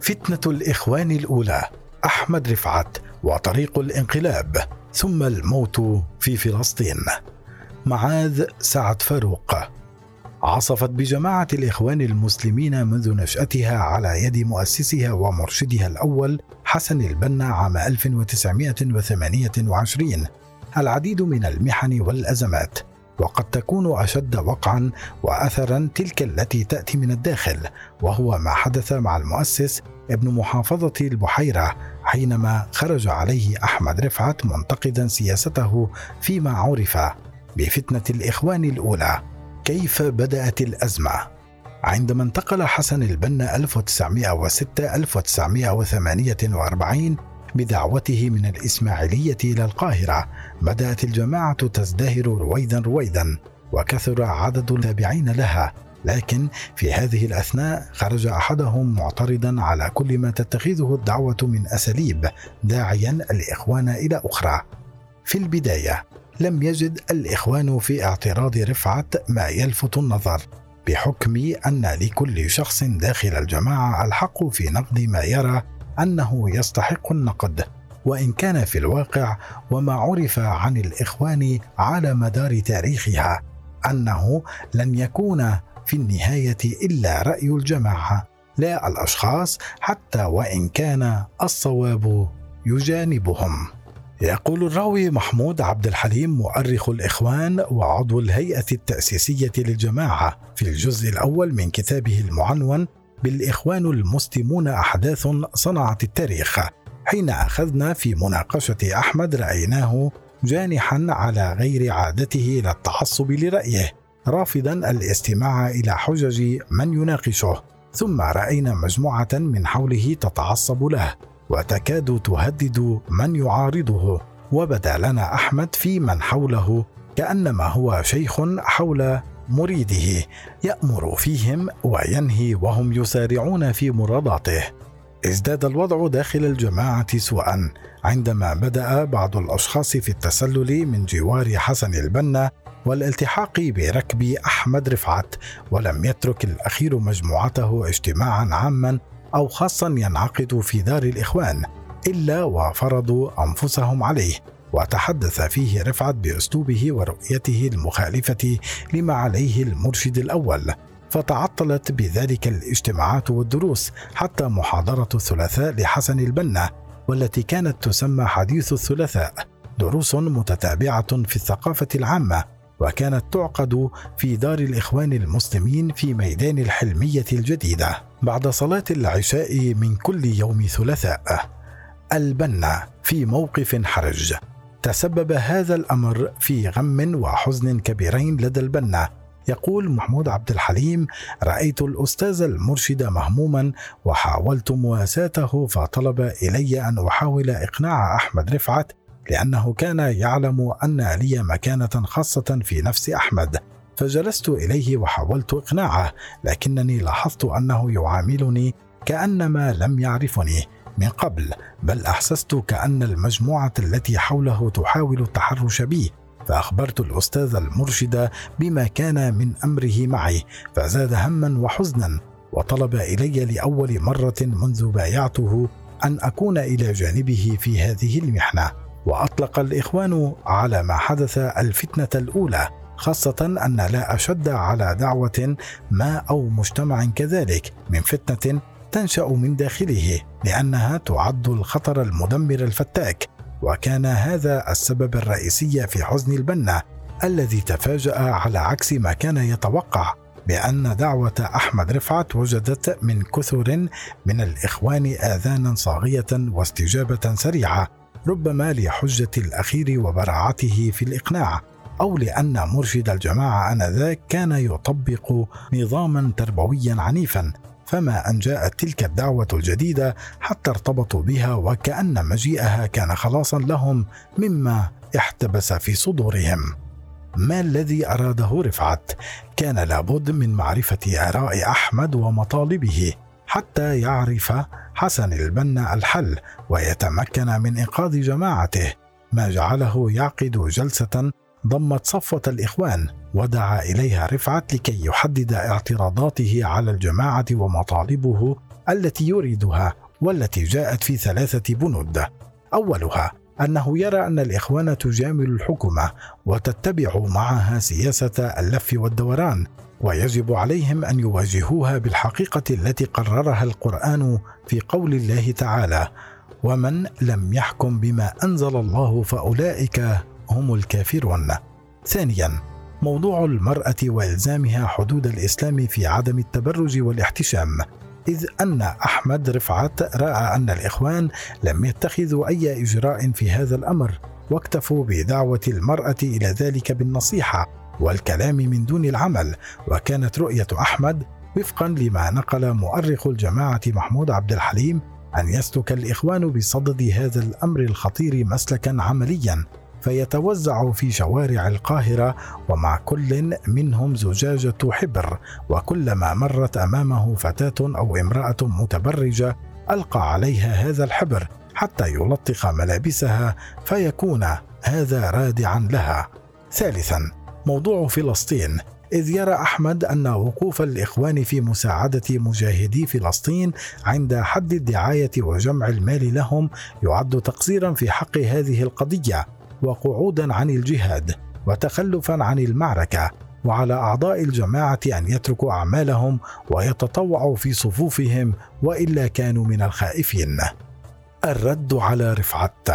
فتنة الإخوان الأولى أحمد رفعت وطريق الانقلاب ثم الموت في فلسطين. معاذ سعد فاروق. عصفت بجماعة الإخوان المسلمين منذ نشأتها على يد مؤسسها ومرشدها الأول حسن البنا عام 1928 العديد من المحن والأزمات وقد تكون أشد وقعا واثرا تلك التي تأتي من الداخل وهو ما حدث مع المؤسس ابن محافظة البحيرة حينما خرج عليه أحمد رفعت منتقدا سياسته فيما عرف بفتنة الإخوان الأولى. كيف بدأت الأزمة؟ عندما انتقل حسن البنا 1906 1948 بدعوته من الإسماعيلية إلى القاهرة. بدأت الجماعة تزدهر رويدا رويدا وكثر عدد التابعين لها. لكن في هذه الأثناء خرج أحدهم معترضا على كل ما تتخذه الدعوة من أساليب داعيا الإخوان إلى أخرى. في البداية لم يجد الإخوان في اعتراض رفعت ما يلفت النظر بحكم أن لكل شخص داخل الجماعة الحق في نقد ما يرى أنه يستحق النقد وإن كان في الواقع وما عرف عن الإخوان على مدار تاريخها أنه لن يكون في النهاية إلا رأي الجماعة لا الأشخاص حتى وإن كان الصواب يجانبهم. يقول الراوي محمود عبد الحليم مؤرخ الإخوان وعضو الهيئة التأسيسية للجماعة في الجزء الأول من كتابه المعنون بالإخوان المسلمون أحداث صنعت التاريخ حين أخذنا في مناقشة أحمد رأيناه جانحا على غير عادته إلى التعصب لرأيه رافضا الاستماع إلى حجج من يناقشه. ثم رأينا مجموعة من حوله تتعصب له وتكاد تهدد من يعارضه. وبدا لنا أحمد في من حوله كأنما هو شيخ حول مريده يأمر فيهم وينهي وهم يسارعون في مراداته. ازداد الوضع داخل الجماعة سوءا عندما بدأ بعض الأشخاص في التسلل من جوار حسن البنا والالتحاق بركب أحمد رفعت ولم يترك الأخير مجموعته اجتماعا عاما أو خاصا ينعقد في دار الإخوان إلا وفرضوا أنفسهم عليه. وتحدث فيه رفعت بأسلوبه ورؤيته المخالفة لما عليه المرشد الأول فتعطلت بذلك الاجتماعات والدروس حتى محاضرة الثلاثاء لحسن البنا والتي كانت تسمى حديث الثلاثاء دروس متتابعة في الثقافة العامة وكانت تعقد في دار الإخوان المسلمين في ميدان الحلمية الجديدة. بعد صلاة العشاء من كل يوم ثلاثاء البنا في موقف حرج. تسبب هذا الأمر في غم وحزن كبيرين لدى البنا. يقول محمود عبد الحليم رأيت الأستاذ المرشد مهموما وحاولت مواساته فطلب إلي أن أحاول إقناع أحمد رفعت لأنه كان يعلم أن لي مكانة خاصة في نفس أحمد. فجلست إليه وحاولت إقناعه لكنني لاحظت أنه يعاملني كأنما لم يعرفني. من قبل بل أحسست كأن المجموعة التي حوله تحاول التحرش بي فأخبرت الأستاذ المرشد بما كان من أمره معي فزاد هما وحزنا وطلب إلي لأول مرة منذ بايعته أن أكون إلى جانبه في هذه المحنة. وأطلق الإخوان على ما حدث الفتنة الأولى خاصة أن لا أشد على دعوة ما أو مجتمع كذلك من فتنة تنشأ من داخله لأنها تعد الخطر المدمر الفتاك. وكان هذا السبب الرئيسي في حزن البنا الذي تفاجأ على عكس ما كان يتوقع بأن دعوة أحمد رفعت وجدت من كثر من الإخوان آذانا صاغية واستجابة سريعة ربما لحجة الأخير وبراعته في الإقناع أو لأن مرشد الجماعة آنذاك كان يطبق نظاما تربويا عنيفا. فما أن جاءت تلك الدعوة الجديدة حتى ارتبطوا بها وكأن مجيئها كان خلاصا لهم مما احتبس في صدورهم. ما الذي أراده رفعت؟ كان لابد من معرفة آراء أحمد ومطالبه حتى يعرف حسن البنا الحل ويتمكن من انقاذ جماعته ما جعله يعقد جلسة ضمت صفوة الإخوان ودعا إليها رفعت لكي يحدد اعتراضاته على الجماعة ومطالبه التي يريدها والتي جاءت في ثلاثة بنود. أولها أنه يرى أن الإخوان تجامل الحكومة وتتبع معها سياسة اللف والدوران ويجب عليهم أن يواجهوها بالحقيقة التي قررها القرآن في قول الله تعالى: ومن لم يحكم بما أنزل الله فأولئك هم الكافرون. ثانيا موضوع المرأة وإلزامها حدود الإسلام في عدم التبرج والاحتشام إذ أن أحمد رفعت رأى أن الإخوان لم يتخذوا أي إجراء في هذا الأمر واكتفوا بدعوة المرأة إلى ذلك بالنصيحة والكلام من دون العمل وكانت رؤية أحمد وفقا لما نقل مؤرخ الجماعة محمود عبد الحليم أن يسلك الإخوان بصدد هذا الأمر الخطير مسلكا عمليا فيتوزع في شوارع القاهرة ومع كل منهم زجاجة حبر وكلما مرت أمامه فتاة أو امرأة متبرجة ألقى عليها هذا الحبر حتى يلطخ ملابسها فيكون هذا رادعا لها. ثالثا موضوع فلسطين إذ يرى أحمد أن وقوف الإخوان في مساعدة مجاهدي فلسطين عند حد الدعاية وجمع المال لهم يعد تقصيرا في حق هذه القضية وقعودا عن الجهاد وتخلفا عن المعركة وعلى أعضاء الجماعة أن يتركوا أعمالهم ويتطوعوا في صفوفهم وإلا كانوا من الخائفين. الرد على رفعت.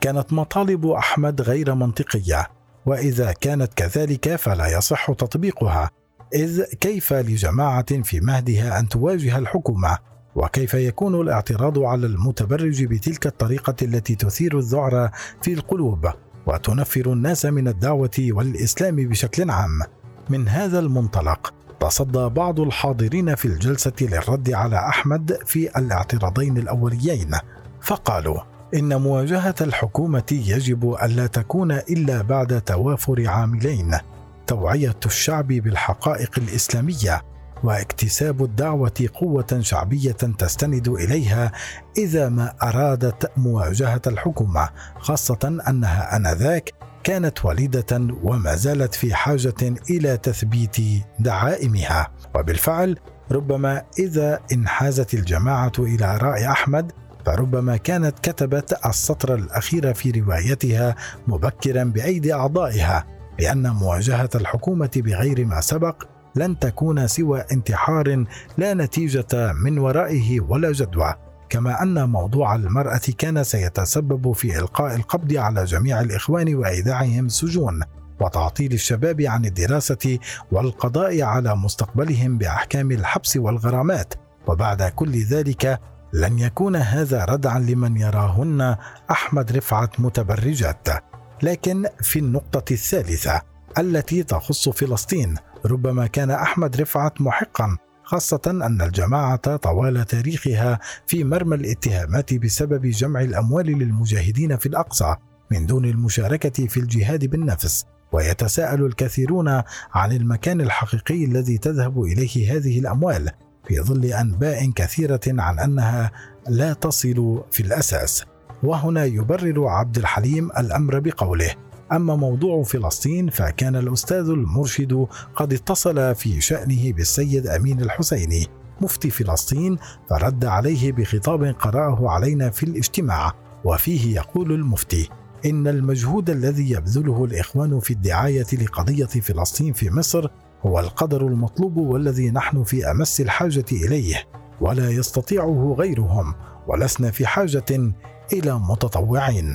كانت مطالب أحمد غير منطقية وإذا كانت كذلك فلا يصح تطبيقها إذ كيف لجماعة في مهدها أن تواجه الحكومة؟ وكيف يكون الاعتراض على المتبرج بتلك الطريقة التي تثير الذعر في القلوب وتنفر الناس من الدعوة والإسلام بشكل عام؟ من هذا المنطلق تصدى بعض الحاضرين في الجلسة للرد على أحمد في الاعتراضين الأوليين فقالوا إن مواجهة الحكومة يجب الا تكون إلا بعد توافر عاملين توعية الشعب بالحقائق الإسلامية واكتساب الدعوة قوة شعبية تستند إليها إذا ما أرادت مواجهة الحكومة خاصة أنها آنذاك كانت والده وما زالت في حاجة إلى تثبيت دعائمها. وبالفعل ربما إذا انحازت الجماعة إلى رأي أحمد فربما كانت كتبت السطر الأخير في روايتها مبكرا بأيدي أعضائها لأن مواجهة الحكومة بغير ما سبق لن تكون سوى انتحار لا نتيجة من ورائه ولا جدوى كما أن موضوع المرأة كان سيتسبب في إلقاء القبض على جميع الإخوان وايداعهم السجون وتعطيل الشباب عن الدراسة والقضاء على مستقبلهم بأحكام الحبس والغرامات. وبعد كل ذلك لن يكون هذا ردعا لمن يراهن أحمد رفعت متبرجات. لكن في النقطة الثالثة التي تخص فلسطين ربما كان أحمد رفعت محقا خاصة أن الجماعة طوال تاريخها في مرمى الاتهامات بسبب جمع الأموال للمجاهدين في الأقصى من دون المشاركة في الجهاد بالنفس، ويتساءل الكثيرون عن المكان الحقيقي الذي تذهب إليه هذه الأموال، في ظل أنباء كثيرة عن أنها لا تصل في الأساس. وهنا يبرر عبد الحليم الأمر بقوله: أما موضوع فلسطين فكان الأستاذ المرشد قد اتصل في شأنه بالسيد أمين الحسيني مفتي فلسطين فرد عليه بخطاب قرأه علينا في الاجتماع وفيه يقول المفتي إن المجهود الذي يبذله الإخوان في الدعاية لقضية فلسطين في مصر هو القدر المطلوب والذي نحن في أمس الحاجة إليه ولا يستطيعه غيرهم ولسنا في حاجة إلى متطوعين.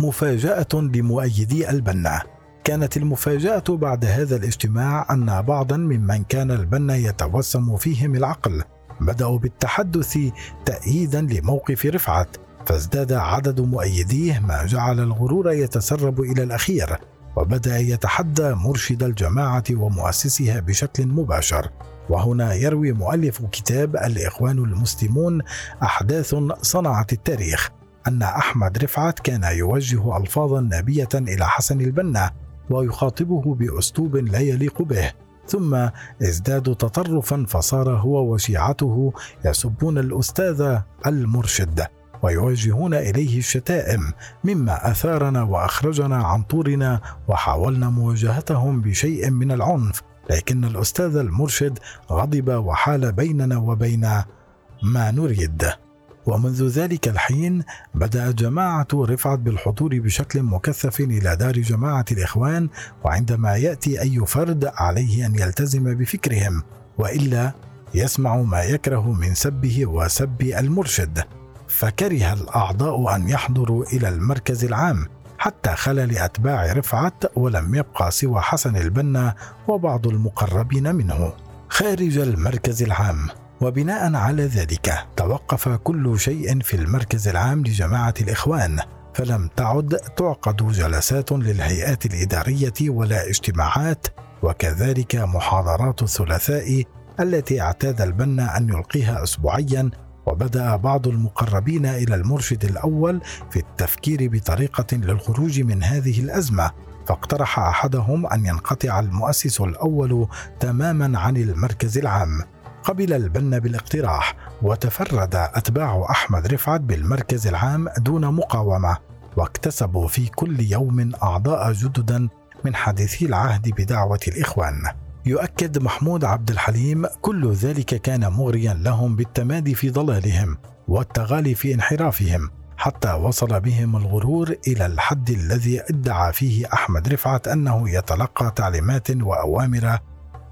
مفاجأة لمؤيدي البنا. كانت المفاجأة بعد هذا الاجتماع أن بعضا ممن كان البنا يتوسم فيهم العقل بدأوا بالتحدث تأييدا لموقف رفعت. فازداد عدد مؤيديه ما جعل الغرور يتسرب إلى الأخير وبدأ يتحدى مرشد الجماعة ومؤسسها بشكل مباشر. وهنا يروي مؤلف كتاب الإخوان المسلمون أحداث صنعت التاريخ. أن أحمد رفعت كان يوجه ألفاظا نابية إلى حسن البنا ويخاطبه بأسلوب لا يليق به ثم ازدادوا تطرفا فصار هو وشيعته يسبون الأستاذ المرشد ويوجهون إليه الشتائم مما أثارنا وأخرجنا عن طورنا وحاولنا مواجهتهم بشيء من العنف لكن الأستاذ المرشد غضب وحال بيننا وبين ما نريد. ومنذ ذلك الحين بدأت جماعة رفعت بالحضور بشكل مكثف إلى دار جماعة الإخوان وعندما يأتي أي فرد عليه أن يلتزم بفكرهم وإلا يسمع ما يكره من سبه وسب المرشد. فكره الأعضاء أن يحضروا إلى المركز العام حتى خلى لأتباع رفعت ولم يبقى سوى حسن البنا وبعض المقربين منه. خارج المركز العام. وبناء على ذلك توقف كل شيء في المركز العام لجماعة الإخوان فلم تعد تعقد جلسات للهيئات الإدارية ولا اجتماعات وكذلك محاضرات الثلاثاء التي اعتاد البنا أن يلقيها اسبوعيا وبدأ بعض المقربين إلى المرشد الأول في التفكير بطريقة للخروج من هذه الأزمة فاقترح أحدهم أن ينقطع المؤسس الأول تماما عن المركز العام. قبل البنا بالاقتراح وتفرد أتباع أحمد رفعت بالمركز العام دون مقاومة واكتسبوا في كل يوم أعضاء جددا من حديثي العهد بدعوة الإخوان. يؤكد محمود عبد الحليم كل ذلك كان مغريا لهم بالتمادي في ضلالهم والتغالي في انحرافهم حتى وصل بهم الغرور إلى الحد الذي ادعى فيه أحمد رفعت أنه يتلقى تعليمات وأوامر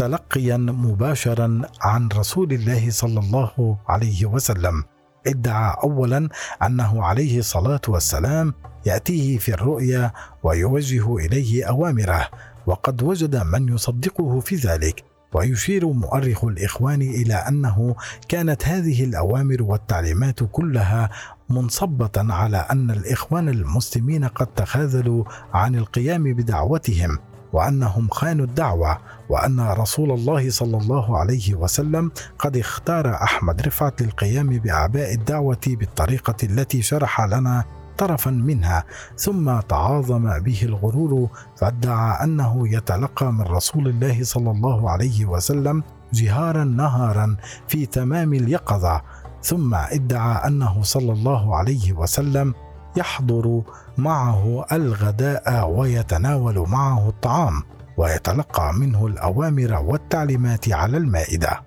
تلقيا مباشرا عن رسول الله صلى الله عليه وسلم. ادعى اولا أنه عليه الصلاة والسلام يأتيه في الرؤيا ويوجه إليه أوامره وقد وجد من يصدقه في ذلك ويشير مؤرخ الإخوان إلى أنه كانت هذه الأوامر والتعليمات كلها منصبة على أن الإخوان المسلمين قد تخاذلوا عن القيام بدعوتهم. وأنهم خانوا الدعوة وأن رسول الله صلى الله عليه وسلم قد اختار أحمد رفعت للقيام بأعباء الدعوة بالطريقة التي شرح لنا طرفا منها ثم تعاظم به الغرور فادعى أنه يتلقى من رسول الله صلى الله عليه وسلم جهارا نهارا في تمام اليقظة ثم ادعى أنه صلى الله عليه وسلم يحضر معه الغداء ويتناول معه الطعام ويتلقى منه الأوامر والتعليمات على المائدة.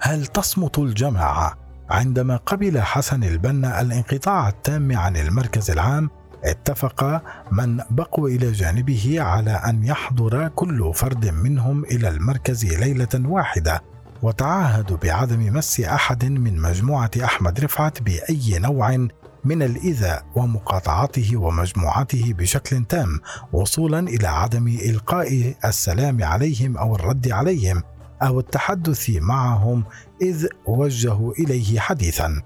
هل تصمت الجماعة عندما قبل حسن البنا الانقطاع التام عن المركز العام؟ اتفق من بقوا إلى جانبه على أن يحضر كل فرد منهم إلى المركز ليلة واحدة وتعاهدوا بعدم مس أحد من مجموعة أحمد رفعت بأي نوع من الإيذاء ومقاطعته ومجموعته بشكل تام وصولا إلى عدم إلقاء السلام عليهم أو الرد عليهم أو التحدث معهم إذ وجهوا إليه حديثا.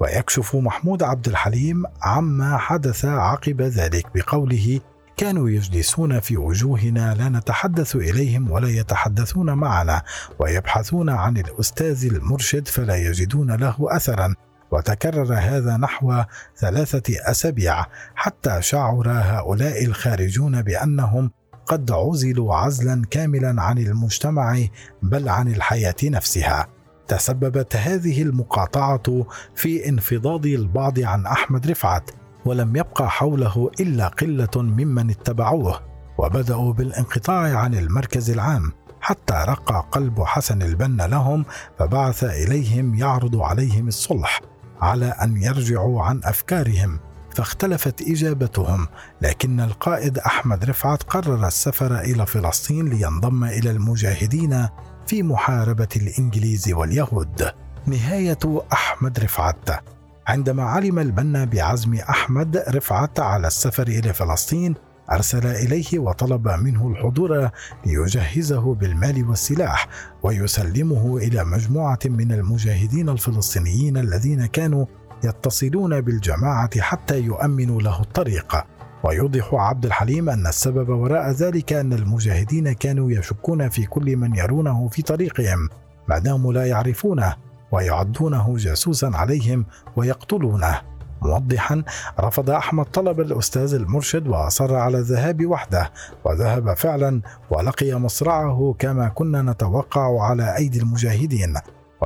ويكشف محمود عبد الحليم عما حدث عقب ذلك بقوله كانوا يجلسون في وجوهنا لا نتحدث إليهم ولا يتحدثون معنا ويبحثون عن الأستاذ المرشد فلا يجدون له اثرا وتكرر هذا نحو ثلاثة أسابيع حتى شعر هؤلاء الخارجون بأنهم قد عزلوا عزلا كاملا عن المجتمع بل عن الحياة نفسها. تسببت هذه المقاطعة في انفضاض البعض عن أحمد رفعت ولم يبقى حوله إلا قلة ممن اتبعوه وبدأوا بالانقطاع عن المركز العام. حتى رق قلب حسن البنا لهم فبعث إليهم يعرض عليهم الصلح. على أن يرجعوا عن أفكارهم فاختلفت إجابتهم لكن القائد أحمد رفعت قرر السفر إلى فلسطين لينضم إلى المجاهدين في محاربة الإنجليز واليهود. نهاية أحمد رفعت. عندما علم البنا بعزم أحمد رفعت على السفر إلى فلسطين أرسل إليه وطلب منه الحضور ليجهزه بالمال والسلاح ويسلمه إلى مجموعة من المجاهدين الفلسطينيين الذين كانوا يتصلون بالجماعة حتى يؤمنوا له الطريق. ويوضح عبد الحليم أن السبب وراء ذلك أن المجاهدين كانوا يشكون في كل من يرونه في طريقهم ما داموا لا يعرفونه ويعدونه جاسوسا عليهم ويقتلونه. موضحا رفض أحمد طلب الأستاذ المرشد وأصر على الذهاب وحده وذهب فعلا ولقي مصرعه كما كنا نتوقع على أيدي المجاهدين.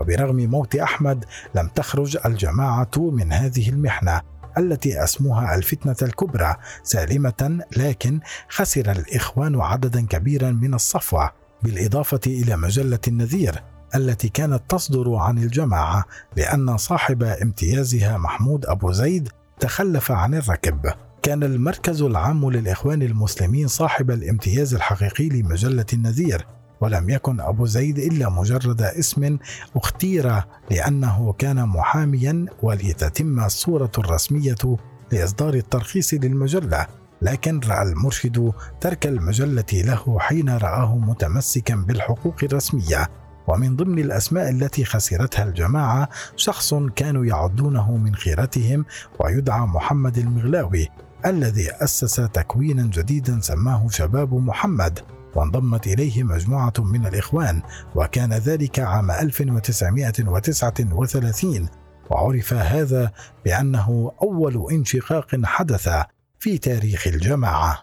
وبرغم موت أحمد لم تخرج الجماعة من هذه المحنة التي أسموها الفتنة الكبرى سالمة لكن خسر الإخوان عددا كبيرا من الصفوة بالإضافة إلى مجلة النذير. التي كانت تصدر عن الجماعة لأن صاحب امتيازها محمود أبو زيد تخلف عن الركب. كان المركز العام للإخوان المسلمين صاحب الامتياز الحقيقي لمجلة النذير ولم يكن أبو زيد إلا مجرد اسم اختير لأنه كان محاميا ولتتم الصورة الرسمية لإصدار الترخيص للمجلة. لكن رأى المرشد ترك المجلة له حين رآه متمسكا بالحقوق الرسمية. ومن ضمن الأسماء التي خسرتها الجماعة شخص كانوا يعدونه من خيرتهم ويدعى محمد المغلاوي الذي أسس تكوينا جديدا سماه شباب محمد وانضمت إليه مجموعة من الإخوان وكان ذلك عام 1939 وعرف هذا بأنه أول انشقاق حدث في تاريخ الجماعة.